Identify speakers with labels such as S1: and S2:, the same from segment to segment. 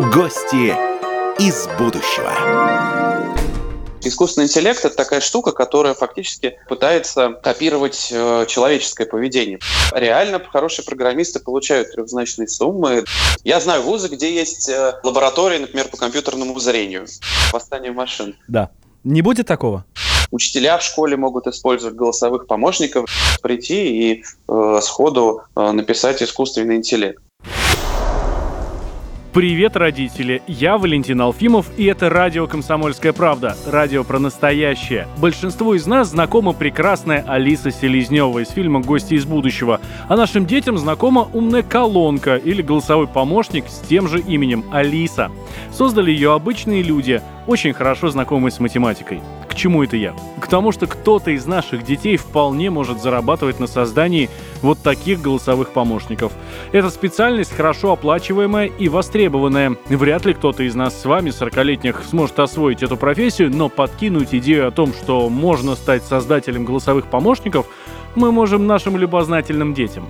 S1: Гости из будущего.
S2: Искусственный интеллект — это такая штука, которая фактически пытается копировать э, человеческое поведение. Реально хорошие программисты получают трехзначные суммы. Я знаю вузы, где есть э, лаборатории, например, по компьютерному зрению. Восстание машин.
S3: Да. Не будет такого?
S2: Учителя в школе могут использовать голосовых помощников, прийти и э, сходу э, написать искусственный интеллект.
S3: Привет, родители! Я Валентин Алфимов, и это радио «Комсомольская правда», радио про настоящее. Большинству из нас знакома прекрасная Алиса Селезнева из фильма «Гости из будущего», а нашим детям знакома умная колонка или голосовой помощник с тем же именем Алиса. Создали ее обычные люди, очень хорошо знакомые с математикой. К чему это я? К тому, что кто-то из наших детей вполне может зарабатывать на создании вот таких голосовых помощников. Эта специальность хорошо оплачиваемая и востребованная. Вряд ли кто-то из нас с вами, 40-летних, сможет освоить эту профессию, но подкинуть идею о том, что можно стать создателем голосовых помощников, мы можем нашим любознательным детям.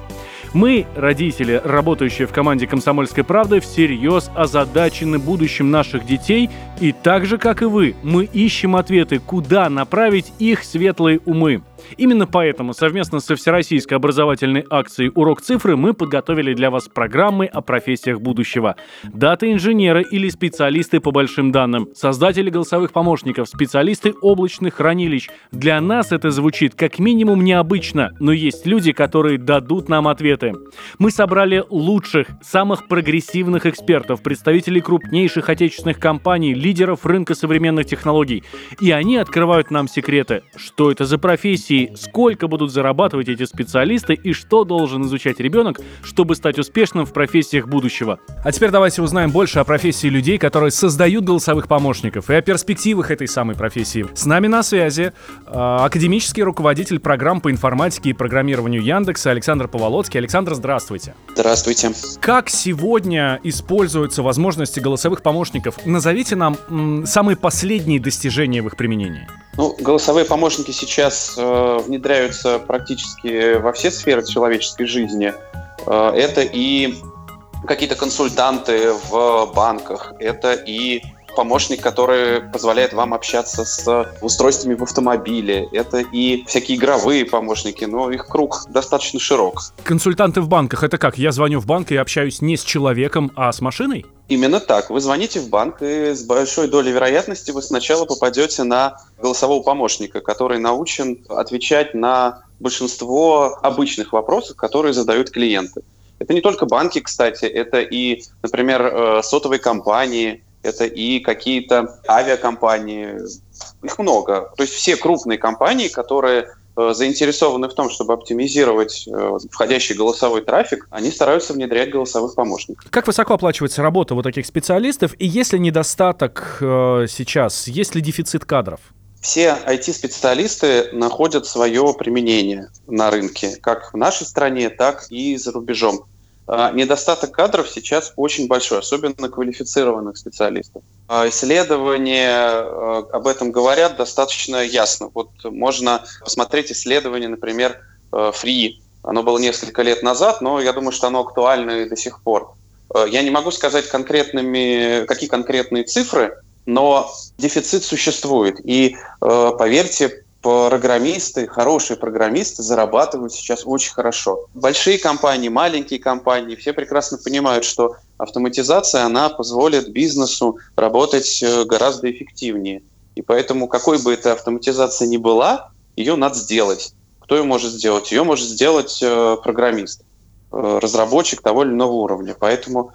S3: Мы, родители, работающие в команде «Комсомольской правды», всерьез озадачены будущим наших детей, и так же, как и вы, мы ищем ответы, куда направить их светлые умы. Именно поэтому совместно со Всероссийской образовательной акцией «Урок цифры» мы подготовили для вас программы о профессиях будущего. Дата-инженеры или специалисты по большим данным, создатели голосовых помощников, специалисты облачных хранилищ. Для нас это звучит как минимум необычно, но есть люди, которые дадут нам ответы. Мы собрали лучших, самых прогрессивных экспертов, представителей крупнейших отечественных компаний, лидеров рынка современных технологий. И они открывают нам секреты. Что это за профессии? Сколько будут зарабатывать эти специалисты и что должен изучать ребенок, чтобы стать успешным в профессиях будущего. А теперь давайте узнаем больше о профессии людей, которые создают голосовых помощников и о перспективах этой самой профессии. С нами на связи э, академический руководитель программ по информатике и программированию Яндекса Александр Поволоцкий. Александр, здравствуйте.
S2: Здравствуйте.
S3: Как сегодня используются возможности голосовых помощников? Назовите нам м, самые последние достижения в их применении.
S2: Ну, голосовые помощники сейчас э, внедряются практически во все сферы человеческой жизни. Э, это и какие-то консультанты в банках, это и помощник, который позволяет вам общаться с устройствами в автомобиле. Это и всякие игровые помощники, но их круг достаточно широк.
S3: Консультанты в банках — это как? Я звоню в банк и общаюсь не с человеком, а с машиной?
S2: Именно так. Вы звоните в банк, и с большой долей вероятности вы сначала попадете на голосового помощника, который научен отвечать на большинство обычных вопросов, которые задают клиенты. Это не только банки, кстати, это и, например, э, сотовые компании, это и какие-то авиакомпании, их много. То есть все крупные компании, которые э, заинтересованы в том, чтобы оптимизировать э, входящий голосовой трафик, они стараются внедрять голосовых помощников.
S3: Как высоко оплачивается работа вот таких специалистов? И есть ли недостаток э, сейчас? Есть ли дефицит кадров?
S2: Все IT-специалисты находят свое применение на рынке, как в нашей стране, так и за рубежом. А, недостаток кадров сейчас очень большой, особенно квалифицированных специалистов. А, исследования а, об этом говорят достаточно ясно. Вот можно посмотреть исследование, например, Free. Оно было несколько лет назад, но я думаю, что оно актуально и до сих пор. Я не могу сказать конкретными, какие конкретные цифры, но дефицит существует. И поверьте, программисты, хорошие программисты зарабатывают сейчас очень хорошо. Большие компании, маленькие компании, все прекрасно понимают, что автоматизация, она позволит бизнесу работать э, гораздо эффективнее. И поэтому, какой бы эта автоматизация ни была, ее надо сделать. Кто ее может сделать? Ее может сделать э, программист, э, разработчик того или иного уровня. Поэтому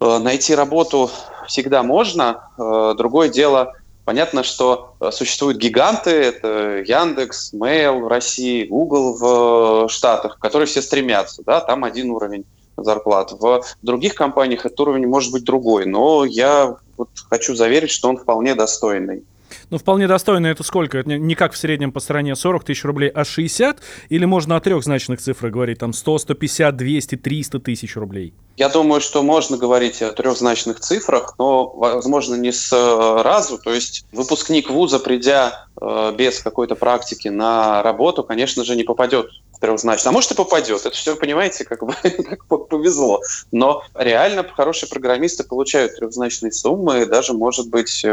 S2: найти работу всегда можно. Другое дело – Понятно, что э, существуют гиганты, это Яндекс, Mail в России, Google в э, Штатах, которые все стремятся, да, там один уровень зарплат. В других компаниях этот уровень может быть другой, но я вот хочу заверить, что он вполне достойный.
S3: Ну, вполне достойно это сколько? Это не как в среднем по стране 40 тысяч рублей, а 60? Или можно о трехзначных цифрах говорить, там 100, 150, 200, 300 тысяч рублей?
S2: Я думаю, что можно говорить о трехзначных цифрах, но, возможно, не сразу. То есть выпускник вуза, придя э, без какой-то практики на работу, конечно же, не попадет трехзначно. А может и попадет. Это все, понимаете, как бы как повезло. Но реально хорошие программисты получают трехзначные суммы, даже, может быть,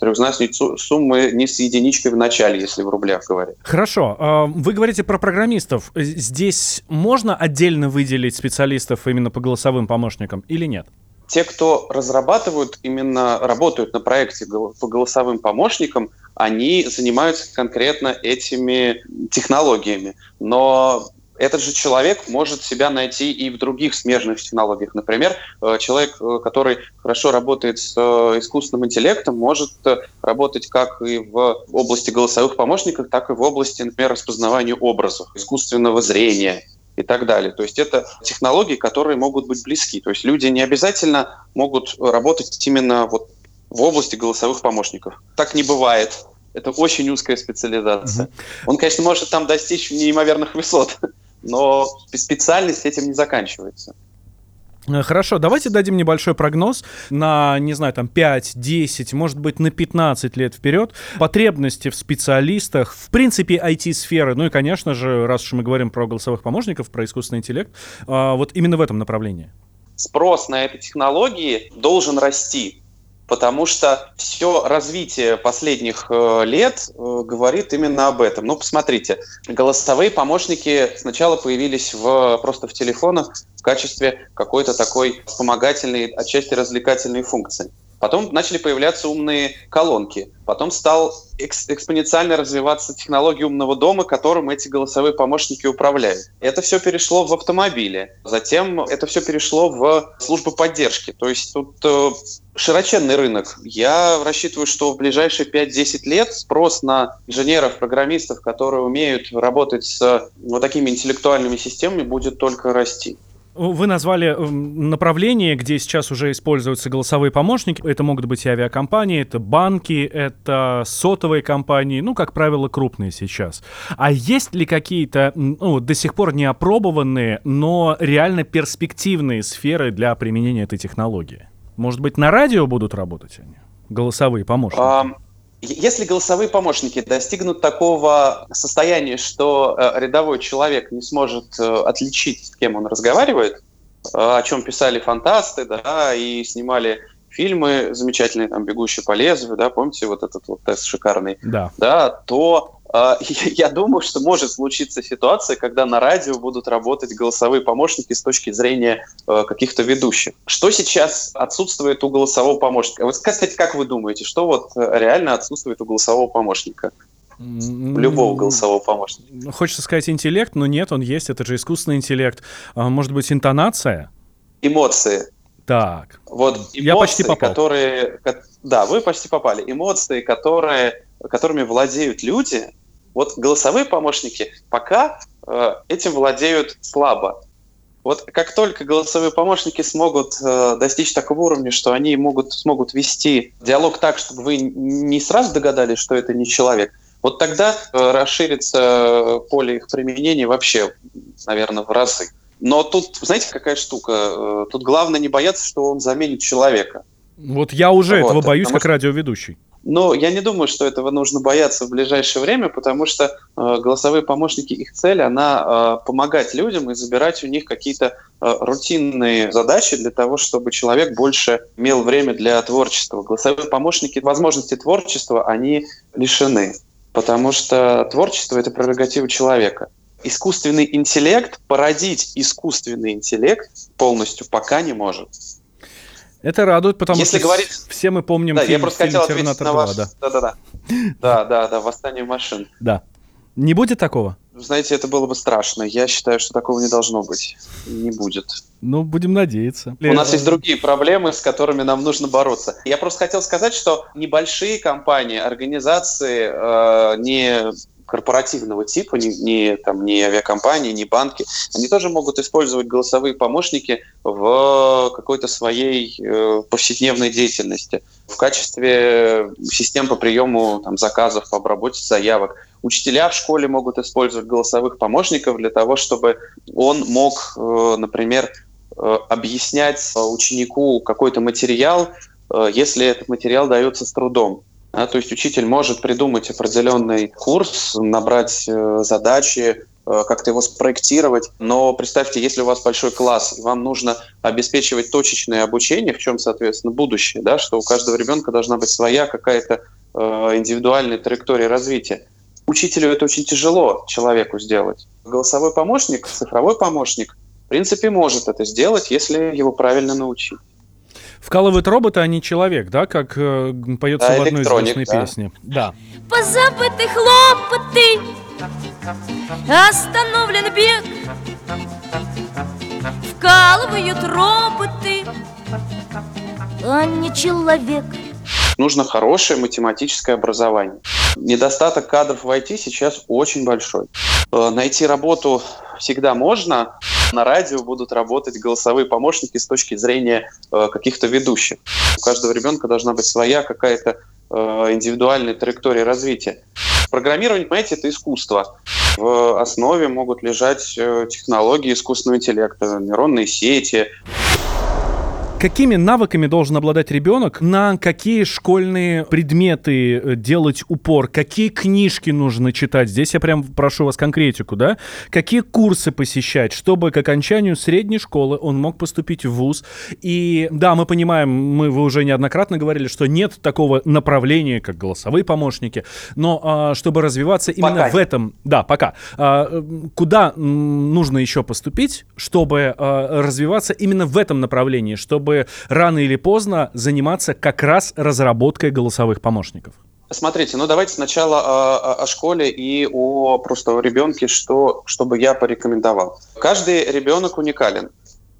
S2: трехзначные суммы не с единичкой в начале, если в рублях говорить.
S3: Хорошо. А, вы говорите про программистов. Здесь можно отдельно выделить специалистов именно по голосовым помощникам или нет?
S2: те, кто разрабатывают, именно работают на проекте по голосовым помощникам, они занимаются конкретно этими технологиями. Но этот же человек может себя найти и в других смежных технологиях. Например, э, человек, э, который хорошо работает с э, искусственным интеллектом, может работать как и в области голосовых помощников, так и в области, например, распознавания образов, искусственного зрения и так далее. То есть это технологии, которые могут быть близки. То есть люди не обязательно могут работать именно вот в области голосовых помощников. Так не бывает. Это очень узкая специализация. Mm-hmm. Он, конечно, может там достичь неимоверных высот, но специальность этим не заканчивается.
S3: Э, хорошо, давайте дадим небольшой прогноз на, не знаю, там 5, 10, может быть, на 15 лет вперед. Потребности в специалистах, в принципе, IT-сферы, ну и, конечно же, раз уж мы говорим про голосовых помощников, про искусственный интеллект, а, вот именно в этом направлении.
S2: Спрос на эти технологии должен расти потому что все развитие последних э, лет э, говорит именно об этом. Ну, посмотрите, голосовые помощники сначала появились в, просто в телефонах в качестве какой-то такой вспомогательной, отчасти развлекательной функции. Потом начали появляться умные колонки. Потом стал экспоненциально развиваться технология умного дома, которым эти голосовые помощники управляют. Это все перешло в автомобили. Затем это все перешло в службы поддержки. То есть тут э, широченный рынок. Я рассчитываю, что в ближайшие 5-10 лет спрос на инженеров, программистов, которые умеют работать с вот такими интеллектуальными системами, будет только расти.
S3: Вы назвали эм, направление, где сейчас уже используются голосовые помощники. Это могут быть и авиакомпании, это банки, это сотовые компании, ну, как правило, крупные сейчас. А есть ли какие-то ну, до сих пор не опробованные, но реально перспективные сферы для применения этой технологии? Может быть, на радио будут работать они? Голосовые помощники? Um...
S2: Если голосовые помощники достигнут такого состояния, что э, рядовой человек не сможет э, отличить, с кем он разговаривает, э, о чем писали фантасты, да, и снимали фильмы замечательные, там «Бегущий по лезвию», да, помните вот этот вот тест шикарный,
S3: да,
S2: да то я думаю, что может случиться ситуация, когда на радио будут работать голосовые помощники с точки зрения э, каких-то ведущих. Что сейчас отсутствует у голосового помощника? Вот, кстати, как вы думаете, что вот э, реально отсутствует у голосового помощника? любого голосового помощника.
S3: Ну, хочется сказать интеллект, но нет, он есть, это же искусственный интеллект. А, может быть, интонация?
S2: Эмоции.
S3: Так.
S2: Вот эмоции,
S3: я почти попал.
S2: которые... Да, вы почти попали. Эмоции, которые, которыми владеют люди, вот голосовые помощники пока э, этим владеют слабо. Вот как только голосовые помощники смогут э, достичь такого уровня, что они могут, смогут вести диалог так, чтобы вы не сразу догадались, что это не человек, вот тогда э, расширится поле их применения вообще, наверное, в разы. Но тут, знаете, какая штука? Э, тут главное не бояться, что он заменит человека.
S3: Вот я уже вот, этого боюсь, как что... радиоведущий.
S2: Но я не думаю, что этого нужно бояться в ближайшее время, потому что э, голосовые помощники, их цель, она э, помогать людям и забирать у них какие-то э, рутинные задачи для того, чтобы человек больше имел время для творчества. Голосовые помощники возможности творчества, они лишены, потому что творчество – это прерогатива человека. Искусственный интеллект породить искусственный интеллект полностью пока не может.
S3: Это радует, потому
S2: Если
S3: что
S2: говорить...
S3: все мы помним
S2: да,
S3: фильм,
S2: я просто
S3: фильм
S2: хотел
S3: «Терминатор
S2: на
S3: 2»,
S2: ваш...
S3: да.
S2: Да-да-да. Да, да, да, «Восстание машин».
S3: Да. Не будет такого?
S2: Знаете, это было бы страшно. Я считаю, что такого не должно быть. Не будет.
S3: Ну, будем надеяться.
S2: У нас есть другие проблемы, с которыми нам нужно бороться. Я просто хотел сказать, что небольшие компании, организации э, не корпоративного типа, не, не, там, не авиакомпании, не банки, они тоже могут использовать голосовые помощники в какой-то своей э, повседневной деятельности в качестве систем по приему там, заказов, по обработке заявок. Учителя в школе могут использовать голосовых помощников для того, чтобы он мог, э, например, э, объяснять ученику какой-то материал, э, если этот материал дается с трудом. А, то есть учитель может придумать определенный курс, набрать э, задачи, э, как-то его спроектировать. Но представьте, если у вас большой класс, и вам нужно обеспечивать точечное обучение, в чем, соответственно, будущее, да, что у каждого ребенка должна быть своя какая-то э, индивидуальная траектория развития. Учителю это очень тяжело человеку сделать. Голосовой помощник, цифровой помощник, в принципе, может это сделать, если его правильно научить.
S3: Вкалывает робота, а не человек, да, как э, поется
S2: Да,
S3: в одной известной
S2: да.
S3: песне. Да.
S4: Позабыты хлопоты Остановлен бег Вкалывают роботы А не человек
S2: Нужно хорошее математическое образование. Недостаток кадров в IT сейчас очень большой. Э, Найти работу всегда можно. На радио будут работать голосовые помощники с точки зрения э, каких-то ведущих. У каждого ребенка должна быть своя какая-то э, индивидуальная траектория развития. Программирование, понимаете, это искусство. В основе могут лежать технологии искусственного интеллекта, нейронные сети,
S3: Какими навыками должен обладать ребенок? На какие школьные предметы э, делать упор? Какие книжки нужно читать? Здесь я прям прошу вас конкретику, да? Какие курсы посещать, чтобы к окончанию средней школы он мог поступить в ВУЗ? И да, мы понимаем, мы вы уже неоднократно говорили, что нет такого направления, как голосовые помощники, но а, чтобы развиваться именно
S2: Пока
S3: в этом, да, пока. А, куда нужно еще поступить, чтобы а, развиваться именно в этом направлении, чтобы рано или поздно заниматься как раз разработкой голосовых помощников?
S2: Смотрите, ну давайте сначала о, о- о школе и о просто ребенке, что, чтобы я порекомендовал. Каждый ребенок уникален.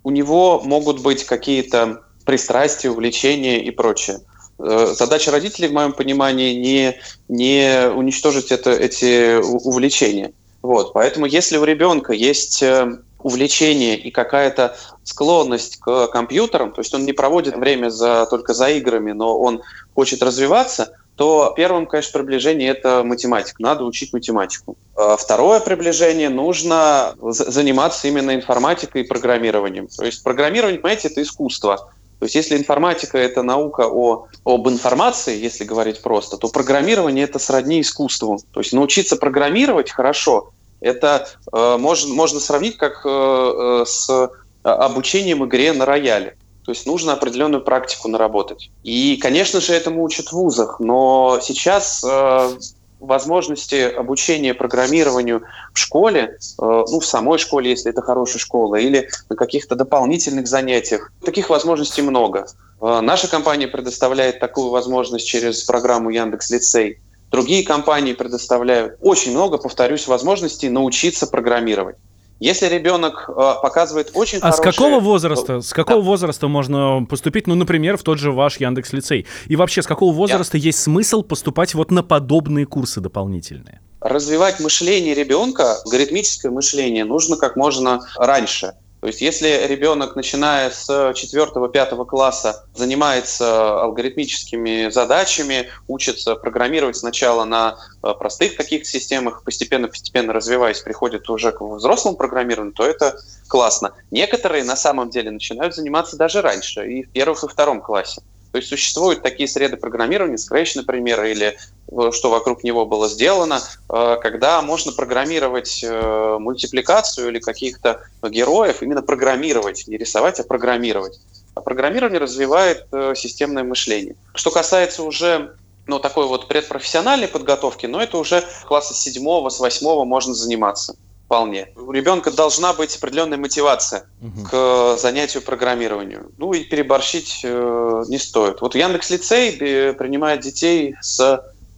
S2: У него могут быть какие-то пристрастия, увлечения и прочее. Э, Задача родителей, в моем понимании, не, не уничтожить это, эти увлечения. Вот. Поэтому если у ребенка есть э, увлечение и какая-то склонность к компьютерам, то есть он не проводит время за, только за играми, но он хочет развиваться, то первым, конечно, приближение – это математика. Надо учить математику. А Второе приближение – нужно за- заниматься именно информатикой и программированием. То есть программирование, понимаете, это искусство. То есть если информатика – это наука о, об информации, если говорить просто, то программирование – это сродни искусству. То есть научиться программировать хорошо – это э, можно, можно сравнить как э, э, с э, обучением игре на рояле. То есть нужно определенную практику наработать. И, конечно же, этому учат в вузах, но сейчас э, возможности обучения программированию в школе, э, ну, в самой школе, если это хорошая школа, или на каких-то дополнительных занятиях, таких возможностей много. Э, наша компания предоставляет такую возможность через программу Яндекс Лицей. Другие компании предоставляют очень много, повторюсь, возможностей научиться программировать. Если ребенок э, показывает очень
S3: А с
S2: хорошие-
S3: какого возраста? С какого
S2: Да.
S3: возраста можно поступить, ну, например, в тот же ваш Яндекс Лицей? И вообще, с какого возраста есть смысл поступать вот на подобные курсы дополнительные?
S2: развивать мышление ребенка, алгоритмическое мышление, нужно как можно раньше. То есть если ребенок, начиная с 4-5 класса, занимается алгоритмическими задачами, учится программировать сначала на э, простых каких-то системах, постепенно-постепенно развиваясь, приходит уже к взрослому программированию, то это классно. Некоторые на самом деле начинают заниматься даже раньше, и в первом, и втором классе. То есть существуют такие среды программирования, Scratch, например, или э, что вокруг него было сделано, э, когда можно программировать э, мультипликацию или каких-то героев, именно программировать, не рисовать, а программировать. А программирование развивает системное мышление. Что касается уже ну, такой вот предпрофессиональной подготовки, но это уже класса седьмого, с восьмого можно заниматься вполне. У ребенка должна быть определенная мотивация к занятию программированию. Ну и переборщить э, не стоит. Вот Яндекс Лицей э, принимает детей с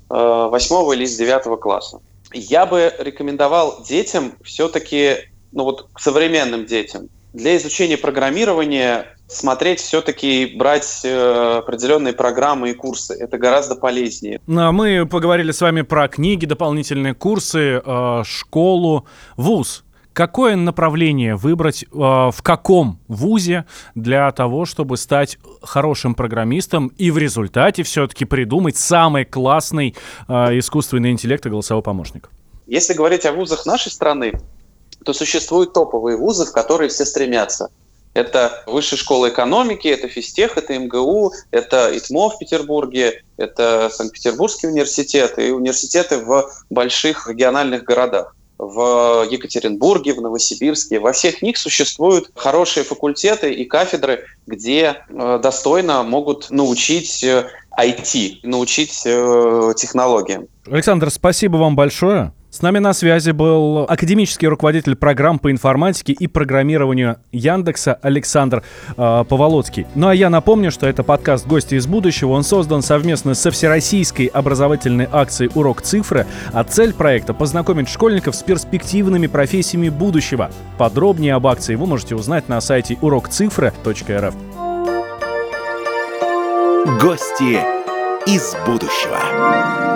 S2: э, 8 или с 9 класса. Я бы рекомендовал детям все-таки, ну вот к современным детям, для изучения программирования смотреть все-таки брать э, определенные программы и курсы. Это гораздо полезнее.
S3: Ну, а Мы поговорили с вами про книги, дополнительные курсы, э, школу, вуз. Какое направление выбрать, э, в каком вузе для того, чтобы стать хорошим программистом и в результате все-таки придумать самый классный э, искусственный интеллект и голосовой помощник?
S2: Если говорить о вузах нашей страны, то существуют топовые вузы, в которые все стремятся. Это Высшая школа экономики, это физтех, это МГУ, это ИТМО в Петербурге, это Санкт-Петербургский университет и университеты в больших региональных городах. в Екатеринбурге, в Новосибирске. Во всех них существуют хорошие факультеты и кафедры, где э, достойно могут научить IT, э, научить э, технологиям.
S3: Александр, спасибо вам большое. С нами на связи был академический руководитель программ по информатике и программированию Яндекса Александр э, Поволоцкий. Ну а я напомню, что это подкаст «Гости из будущего». Он создан совместно со Всероссийской образовательной акцией «Урок цифры», а цель проекта – познакомить школьников с перспективными профессиями будущего. Подробнее об акции вы можете узнать на сайте урокцифры.рф.
S1: Гости из будущего.